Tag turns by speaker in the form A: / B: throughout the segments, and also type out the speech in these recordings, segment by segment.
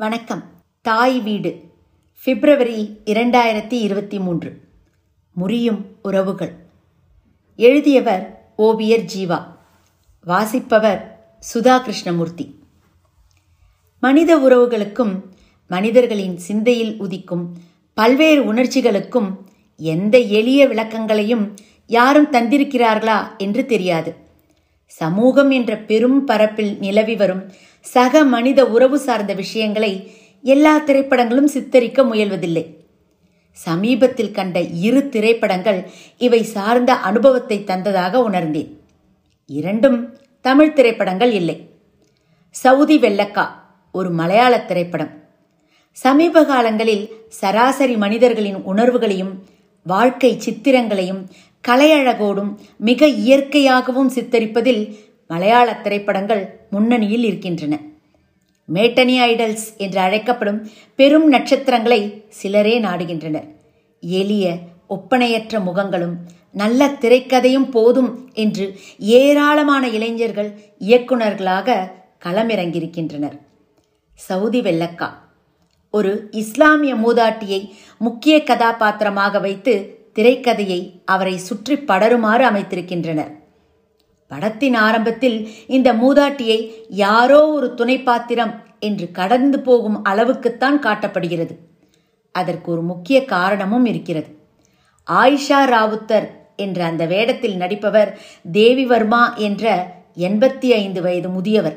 A: வணக்கம். தாய் வீடு. பிப்ரவரி இரண்டாயிரத்தி இருபத்தி மூன்று. முறியும் உறவுகள். எழுதியவர் ஓவியர் ஜீவா. வாசிப்பவர் சுதா கிருஷ்ணமூர்த்தி மனித உறவுகளுக்கும் மனிதர்களின் சிந்தையில் உதிக்கும் பல்வேறு உணர்ச்சிகளுக்கும் எந்த எளிய விளக்கங்களையும் யாரும் தந்திருக்கிறார்களா என்று தெரியாது. சமூகம் என்ற பெரும் பரப்பில் நிலவி வரும் சக மனித உறவு சார்ந்த விஷயங்களை எல்லா திரைப்படங்களும் சித்தரிக்க முயல்வதில்லை. சமீபத்தில் கண்ட இரு திரைப்படங்கள் இவை சார்ந்த அனுபவத்தை தந்ததாக உணர்ந்தேன். இரண்டும் தமிழ் திரைப்படங்கள் இல்லை. சவுதி வெள்ளக்கா ஒரு மலையாள திரைப்படம். சமீப காலங்களில் சராசரி மனிதர்களின் உணர்வுகளையும் வாழ்க்கை சித்திரங்களையும் கலையழகோடும் மிக இயற்கையாகவும் சித்தரிப்பதில் மலையாள திரைப்படங்கள் முன்னணியில் இருக்கின்றன. மேட்டனி ஐடல்ஸ் என்று அழைக்கப்படும் பெரும் நட்சத்திரங்களை சிலரே நாடுகின்றனர். எளிய ஒப்பனையற்ற முகங்களும் நல்ல திரைக்கதையும் போதும் என்று ஏராளமான இளைஞர்கள் இயக்குநர்களாக களமிறங்கியிருக்கின்றனர். சவுதி வெள்ளக்கா. ஒரு இஸ்லாமிய மூதாட்டியை முக்கிய கதாபாத்திரமாக வைத்து திரைக்கதையை அவரை சுற்றி படருமாறு அமைத்திருக்கின்றனர். படத்தின் ஆரம்பத்தில் இந்த மூதாட்டியை யாரோ ஒரு துணை பாத்திரம் என்று கடந்து போகும் அளவுக்குத்தான் காட்டப்படுகிறது. அதற்கு ஒரு முக்கிய காரணமும் இருக்கிறது. ஆயிஷா ராவுத்தர் என்ற அந்த வேடத்தில் நடிப்பவர் தேவி வர்மா என்ற எண்பத்தி ஐந்து வயது முதியவர்.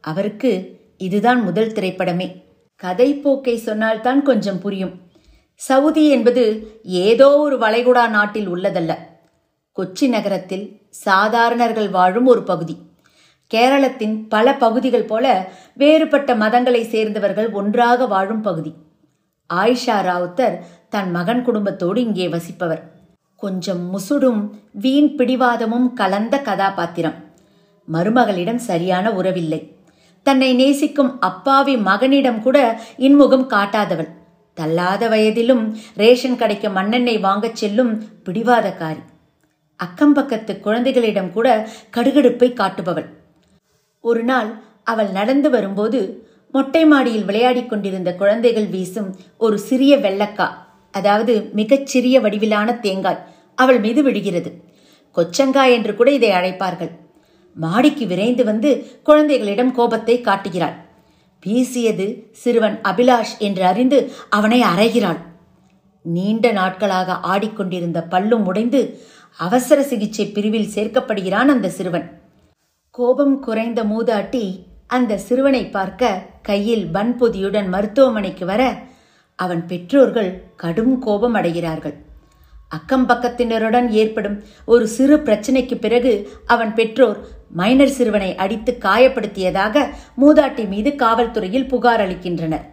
A: அவருக்கு இதுதான் முதல் திரைப்படமே. கதை போக்கை சொன்னால்தான் கொஞ்சம் புரியும். சவுதி என்பது ஏதோ ஒரு வளைகுடா நாட்டில் உள்ளதல்ல. கொச்சி நகரத்தில் சாதாரணர்கள் வாழும் ஒரு பகுதி. கேரளத்தின் பல பகுதிகள் போல வேறுபட்ட மதங்களை சேர்ந்தவர்கள் ஒன்றாக வாழும் பகுதி. ஆயிஷா ராவுத்தர் தன் மகன் குடும்பத்தோடு இங்கே வசிப்பவர். கொஞ்சம் முசுடும் வீண் பிடிவாதமும் கலந்த கதாபாத்திரம். மருமகளிடம் சரியான உறவில்லை. தன்னை நேசிக்கும் அப்பாவி மகனிடம் கூட இன்முகம் காட்டாதவள். தள்ளாத வயதிலும் ரேஷன் கடைக்கு மண்ணெண்ணெய் வாங்கச் செல்லும் பிடிவாதக்காரி. அக்கம் பக்கத்து குழந்தைகளிடம் கூட கடுகடுப்பை காட்டுபவள். ஒரு நாள் அவள் நடந்து வரும்போது மொட்டை மாடியில் விளையாடிக் கொண்டிருந்த குழந்தைகள் வீசும் ஒரு சிறிய வெள்ளக்கா அதாவது மிகச்சிறிய வடிவிலான தேங்காய் அவள் மீது விடுகிறது கொச்சங்காய் என்று கூட இதை அழைப்பார்கள். மாடிக்கு விரைந்து வந்து குழந்தைகளிடம் கோபத்தை காட்டுகிறாள். வீசியது சிறுவன் அபிலாஷ் என்று அறிந்து அவனை அறைகிறாள். நீண்ட நாட்களாக ஆடிக்கொண்டிருந்த பல்லும் உடைந்து அவசர சிகிச்சை பிரிவில் சேர்க்கப்படுகிறான் அந்த சிறுவன். கோபம் குறைந்த மூதாட்டி அந்த சிறுவனை பார்க்க கையில் பன்பொதியுடன் மருத்துவமனைக்கு வர அவன் பெற்றோர்கள் கடும் கோபம் அடைகிறார்கள். அக்கம் பக்கத்தினருடன் ஏற்படும் ஒரு சிறு பிரச்சனைக்கு பிறகு அவன் பெற்றோர் மைனர் சிறுவனை அடித்து காயப்படுத்தியதாக மூதாட்டி மீது காவல்துறையில் புகார் அளிக்கின்றனர்.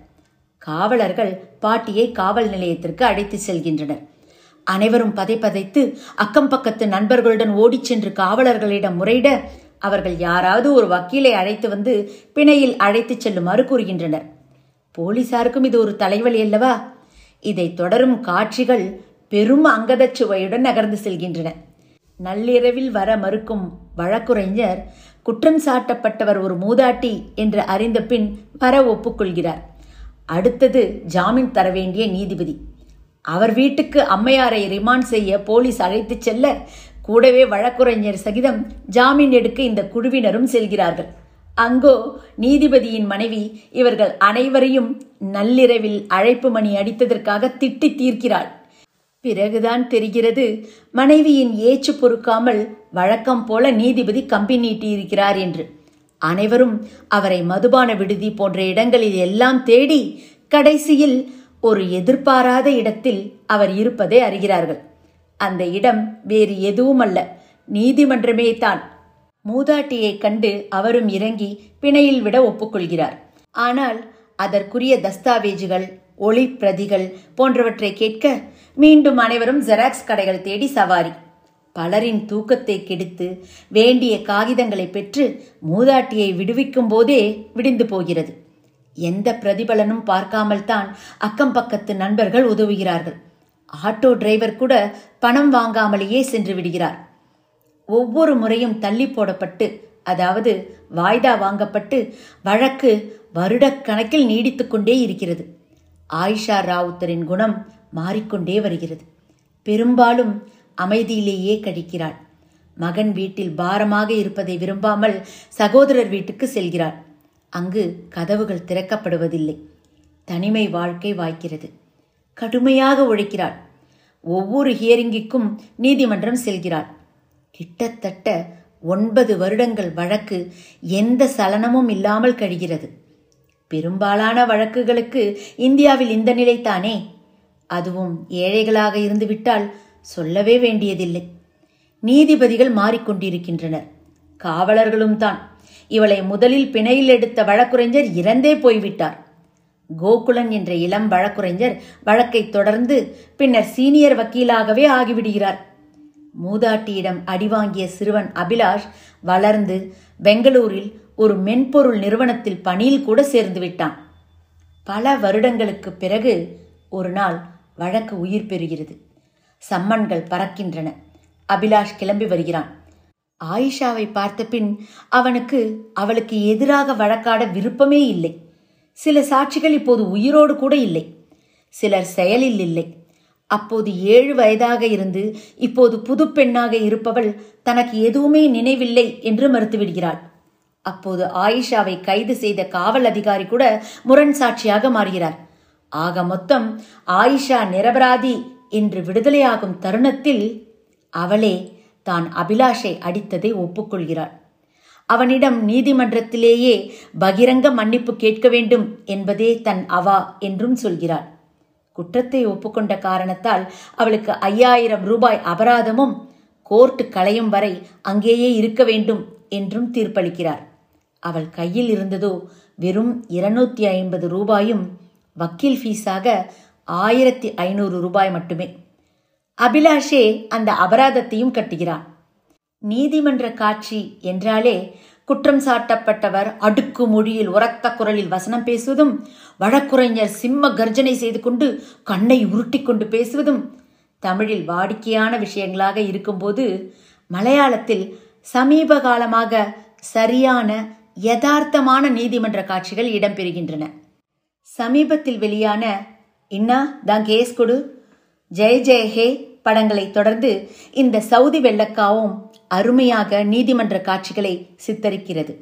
A: காவலர்கள் பாட்டியை காவல் நிலையத்திற்கு அழைத்து செல்கின்றனர். அனைவரும் பதை பதைத்து அக்கம் பக்கத்து நண்பர்களுடன் ஓடிச் சென்று காவலர்களிடம் முறையிட அவர்கள் யாராவது ஒரு வக்கீலை அழைத்து வந்து பிணையில் அழைத்துச் செல்லுமாறு கூறுகின்றனர். போலீசாருக்கும் இது ஒரு தலைவலி அல்லவா? இதை தொடரும் காட்சிகள் பெரும் அங்கதச்சுவையுடன் நகர்ந்து செல்கின்றன. நள்ளிரவில் வர மறுக்கும் வழக்குரைஞர் குற்றம் சாட்டப்பட்டவர் ஒரு மூதாட்டி என்று அறிந்த பின் வர ஒப்புக்கொள்கிறார். அடுத்தது ஜாமீன் தர வேண்டிய நீதிபதி. அவர் வீட்டுக்கு அம்மையாரை ரிமாண்ட் செய்ய போலீஸ் அழைத்துச் செல்ல கூடவே வழக்குரைஞர் சகிதம் ஜாமீன் எடுக்க இந்த குழுவினரும் செல்கிறார்கள். அங்கோ நீதிபதியின் மனைவி இவர்கள் அனைவரையும் நள்ளிரவில் அழைப்பு மணி அடித்ததற்காக திட்டி தீர்க்கிறாள். பிறகுதான் தெரிகிறது மனைவியின் ஏச்சு பொறுக்காமல் வழக்கம் போல நீதிபதி கம்பி நீட்டியிருக்கிறார் என்று. அனைவரும் அவரை மதுபான விடுதி போன்ற இடங்களில் எல்லாம் தேடி கடைசியில் ஒரு எதிர்பாராத இடத்தில் அவர் இருப்பதை அறிகிறார்கள். அந்த இடம் வேறு எதுவும் அல்ல நீதிமன்றமே தான். மூதாட்டியை கண்டு அவரும் இறங்கி பிணையில் விட ஒப்புக்கொள்கிறார். ஆனால் அதற்குரிய தஸ்தாவேஜுகள் ஒளி பிரதிகள் போன்றவற்றை கேட்க மீண்டும் அனைவரும் ஜெராக்ஸ் கடைகள் தேடி சவாரி. பலரின் தூக்கத்தை கெடுத்து வேண்டிய காகிதங்களை பெற்று மூதாட்டியை விடுவிக்கும் போதே விடிந்து போகிறது. எந்த பிரதிபலனும் பார்க்காமல் தான் அக்கம் பக்கத்து நண்பர்கள் உதவுகிறார்கள். ஆட்டோ டிரைவர் கூட பணம் வாங்காமலேயே சென்று விடுகிறார். ஒவ்வொரு முறையும் தள்ளி போடப்பட்டு அதாவது வாய்தா வாங்கப்பட்டு வழக்கு வருடக்கணக்கில் நீடித்துக்கொண்டே இருக்கிறது. ஆயிஷா ராவுத்தரின் குணம் மாறிக்கொண்டே வருகிறது. பெரும்பாலும் அமைதியிலேயே கழிக்கிறாள். மகன் வீட்டில் பாரமாக இருப்பதை விரும்பாமல் சகோதரர் வீட்டுக்கு செல்கிறாள். அங்கு கதவுகள் திறக்கப்படுவதில்லை. தனிமை வாழ்க்கை வாய்க்கிறது. கடுமையாக உழைக்கிறாள் ஒவ்வொரு ஹியரிங்கிற்கும் நீதிமன்றம் செல்கிறாள். கிட்டத்தட்ட ஒன்பது வருடங்கள் வழக்கு எந்த சலனமும் இல்லாமல் கழிகிறது. பெரும்பாலான வழக்குகளுக்கு இந்தியாவில் இந்த நிலைத்தானே அதுவும் ஏழைகளாக இருந்துவிட்டால் சொல்லவே வேண்டியதில்லை. நீதிபதிகள் மாறிக்கொண்டிருக்கின்றனர். காவலர்களும் தான். இவளை முதலில் பிணையில் எடுத்த வழக்குரைஞர் இறந்தே போய்விட்டார். கோகுலன் என்ற இளம் வழக்குரைஞர் வழக்கை தொடர்ந்து பின்னர் சீனியர் வக்கீலாகவே ஆகிவிடுகிறார். மூதாட்டியிடம் அடிவாங்கிய சிறுவன் அபிலாஷ் வளர்ந்து பெங்களூரில் ஒரு மென்பொருள் நிறுவனத்தில் பணியில் கூட சேர்ந்து விட்டான். பல வருடங்களுக்கு பிறகு ஒரு நாள் வழக்கு உயிர் பெறுகிறது. சம்மன்கள் பறக்கின்றன. அபிலாஷ் கிளம்பி வருகிறான். ஆயிஷாவை பார்த்த பின் அவனுக்கு அவளுக்கு எதிராக வழக்காட விருப்பமே இல்லை. சில சாட்சிகள் இப்போது உயிரோடு கூட இல்லை. சிலர் செயலில் இல்லை. அப்போது ஏழு வயதாக இருந்து இப்போது புது பெண்ணாக இருப்பவள் தனக்கு எதுவுமே நினைவில்லை என்று மறுத்துவிடுகிறாள். அப்போது ஆயிஷாவை கைது செய்த காவல் அதிகாரி கூட முரண் சாட்சியாக மாறுகிறார். ஆக மொத்தம் ஆயிஷா நிரபராதி என்று விடுதலையாகும் தருணத்தில் அவளே தான் அபிலாஷை அடித்ததை ஒப்புக்கொள்கிறாள். அவனிடம் நீதிமன்றத்திலேயே பகிரங்க மன்னிப்பு கேட்க வேண்டும் என்பதே தன் அவா என்றும் சொல்கிறாள். குற்றத்தை ஒப்புக்கொண்ட காரணத்தால் அவளுக்கு ஐயாயிரம் ரூபாய் அபராதமும் கோர்ட்டு களையும் வரை அங்கேயே இருக்க வேண்டும் என்றும் தீர்ப்பளிக்கிறார். அவள் கையில் இருந்ததோ வெறும் இருநூத்தி ஐம்பது ரூபாயும் வக்கீல் ஃபீஸாக ஆயிரத்தி ஐநூறு ரூபாய் மட்டுமே. அபிலாஷே அந்த அபராதத்தையும் கட்டுகிறான் நீதிமன்ற காட்சி என்றாலே குற்றம் சாட்டப்பட்டவர் அடுக்கு மொழியில் உரத்த குரலில் வசனம் பேசுவதும் வழக்குரைஞர் சிம்ம கர்ஜனை செய்து கொண்டு கண்ணை உருட்டி கொண்டு பேசுவதும் தமிழில் வாடிக்கையான விஷயங்களாக இருக்கும்போது மலையாளத்தில் சமீப காலமாக சரியான யதார்த்தமான நீதிமன்ற காட்சிகள் இடம்பெறுகின்றன. சமீபத்தில் வெளியான இன்னா தான் கேஸ் கொடு ஜெய ஜெய ஹே படங்களை தொடர்ந்து இந்த சவுதி வெள்ளக்காவும் அருமையாக நீதிமன்ற காட்சிகளை சித்தரிக்கிறது.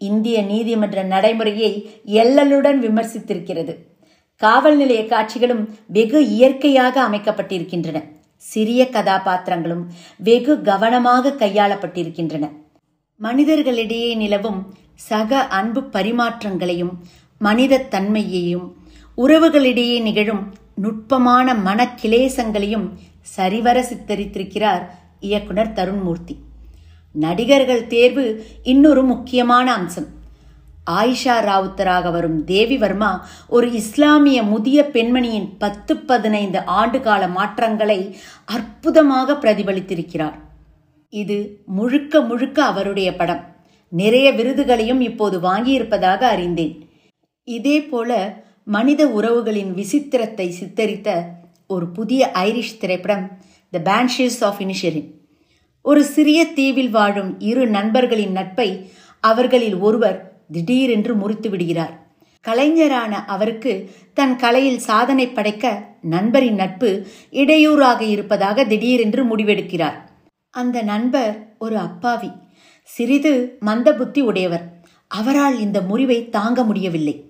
A: இந்திய நீதிமன்ற நடைமுறையை எல்லலுடன் விமர்சித்திருக்கிறது. காவல் நிலைய காட்சிகளும் வெகு இயற்கையாக அமைக்கப்பட்டிருக்கின்றன. சிறிய கதாபாத்திரங்களும் வெகு கவனமாக கையாளப்பட்டிருக்கின்றன. மனிதர்களிடையே நிலவும் சக அன்பு பரிமாற்றங்களையும் மனித தன்மையையும் உறவுகளிடையே நிகழும் நுட்பமான மனக்கிலேசங்களையும் சரிவர சித்தரித்திருக்கிறார் இயக்குனர் தருண்மூர்த்தி. நடிகர்கள் தேர்வு இன்னொரு முக்கியமான அம்சம். ஆயிஷா ராவுத்தராக வரும் தேவி வர்மா ஒரு இஸ்லாமிய முதிய பெண்மணியின் பத்து பதினைந்து ஆண்டுகால மாற்றங்களை அற்புதமாக பிரதிபலித்திருக்கிறார். இது முழுக்க முழுக்க அவருடைய படம். நிறைய விருதுகளையும் இப்போது வாங்கியிருப்பதாக அறிந்தேன். இதே போல மனித உறவுகளின் விசித்திரத்தை சித்தரித்த ஒரு புதிய ஐரிஷ் திரைப்படம் த பேன்ஷியஸ் ஆஃப் இனிஷரின் ஒரு சிறிய தீவில் வாழும் இரு நண்பர்களின் நட்பை அவர்களில் ஒருவர் திடீரென்று முறித்து விடுகிறார். கலைஞரான அவருக்கு தன் கலையில் சாதனை படைக்க நண்பரின் நட்பு இடையூறாக இருப்பதாக திடீரென்று முடிவெடுக்கிறார். அந்த நண்பர் ஒரு அப்பாவி சிறிது மந்த புத்தி உடையவர். அவரால் இந்த முறிவை தாங்க முடியவில்லை.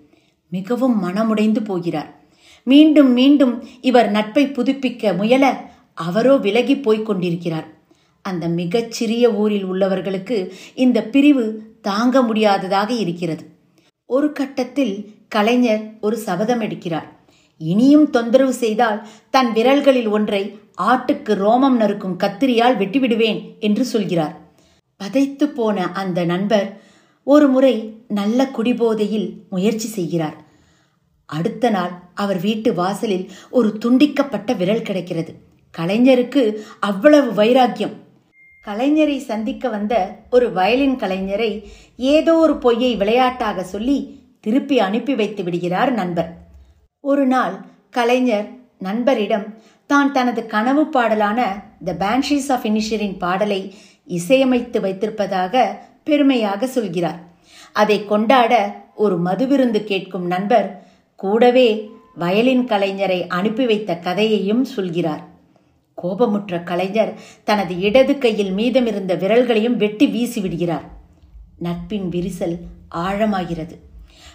A: மிகவும் மனமுடைந்து போகிறார். மீண்டும் மீண்டும் இவர் நட்பை புதுப்பிக்க முயல அவரோ விலகி போய்க் கொண்டிருக்கிறார். அந்த மிகச்சிறிய ஊரில் உள்ளவர்களுக்கு இந்த பிரிவு தாங்க முடியாததாக இருக்கிறது. ஒரு கட்டத்தில் கலைஞர் ஒரு சபதம் எடுக்கிறார். இனியும் தொந்தரவு செய்தால் தன் விரல்களில் ஒன்றை ஆட்டுக்கு ரோமம் நறுக்கும் கத்திரியால் வெட்டிவிடுவேன் என்று சொல்கிறார். பதைத்து போன அந்த நண்பர் ஒரு முறை நல்ல குடிபோதையில் முயற்சி செய்கிறார். அடுத்த நாள் அவர் வீட்டு வாசலில் ஒரு துண்டிக்கப்பட்ட விரல் கிடைக்கிறது. கலைஞருக்கு அவ்வளவு வைராக்கியம். கலைஞரை சந்திக்க வந்த ஒரு வயலின் கலைஞரை ஏதோ ஒரு பொய்யை விளையாட்டாக சொல்லி திருப்பி அனுப்பி வைத்து விடுகிறார் நண்பர். ஒரு நாள் கலைஞர் நண்பரிடம் தான் தனது கனவு பாடலான த பேன்ஷீஸ் ஆஃப் இனிஷரின் பாடலை இசையமைத்து வைத்திருப்பதாக பெருமையாக சொல்கிறார். அதை கொண்டாட ஒரு மதுவிருந்து கேட்கும் நண்பர் கூடவே வயலின் கலைஞரை அனுப்பி வைத்த கதையையும் சொல்கிறார். கோபமுற்ற கலைஞர் தனது இடது கையில் மீதமிருந்த விரல்களையும் வெட்டி வீசிவிடுகிறார் நட்பின் விரிசல் ஆழமாகிறது.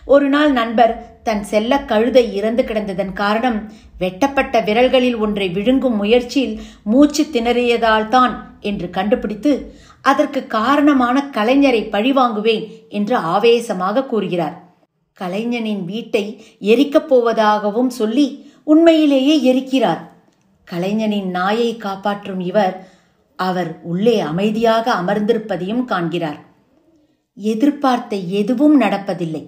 A: ஒரு நாள் நண்பர் தன் செல்ல கழுதை இறந்து கிடந்ததன் காரணம் வெட்டப்பட்ட விரல்களில் ஒன்றை விழுங்கும் முயற்சியில் மூச்சு திணறியதால் தான் என்று கண்டுபிடித்து அதற்கு காரணமான கலைஞரை பழிவாங்குவேன் என்று ஆவேசமாக கூறுகிறார். கலைஞனின் வீட்டை எரிக்கப் போவதாகவும் சொல்லி உண்மையிலேயே எரிக்கிறார். கலைஞனின் நாயை காப்பாற்றும் இவர் அவர் உள்ளே அமைதியாக அமர்ந்திருப்பதையும் காண்கிறார். எதிர்பார்த்த எதுவும் நடப்பதில்லை.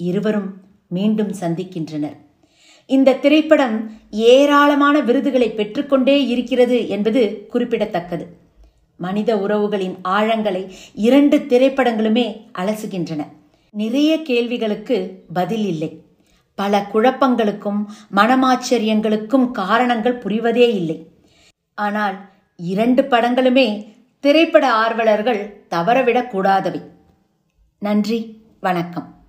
A: இருவரும் மீண்டும் சந்திக்கின்றனர். இந்த திரைப்படம் ஏராளமான விருதுகளை பெற்றுக்கொண்டே இருக்கிறது என்பது குறிப்பிடத்தக்கது. மனித உறவுகளின் ஆழங்களை இரண்டு திரைப்படங்களுமே அலசுகின்றன. நிறைய கேள்விகளுக்கு பதில் இல்லை. பல குழப்பங்களுக்கும் மனமாச்சரியங்களுக்கும் காரணங்கள் புரிவதே இல்லை. ஆனால் இரண்டு படங்களுமே திரைப்பட ஆர்வலர்கள் தவறவிடக்கூடாதவை நன்றி வணக்கம்.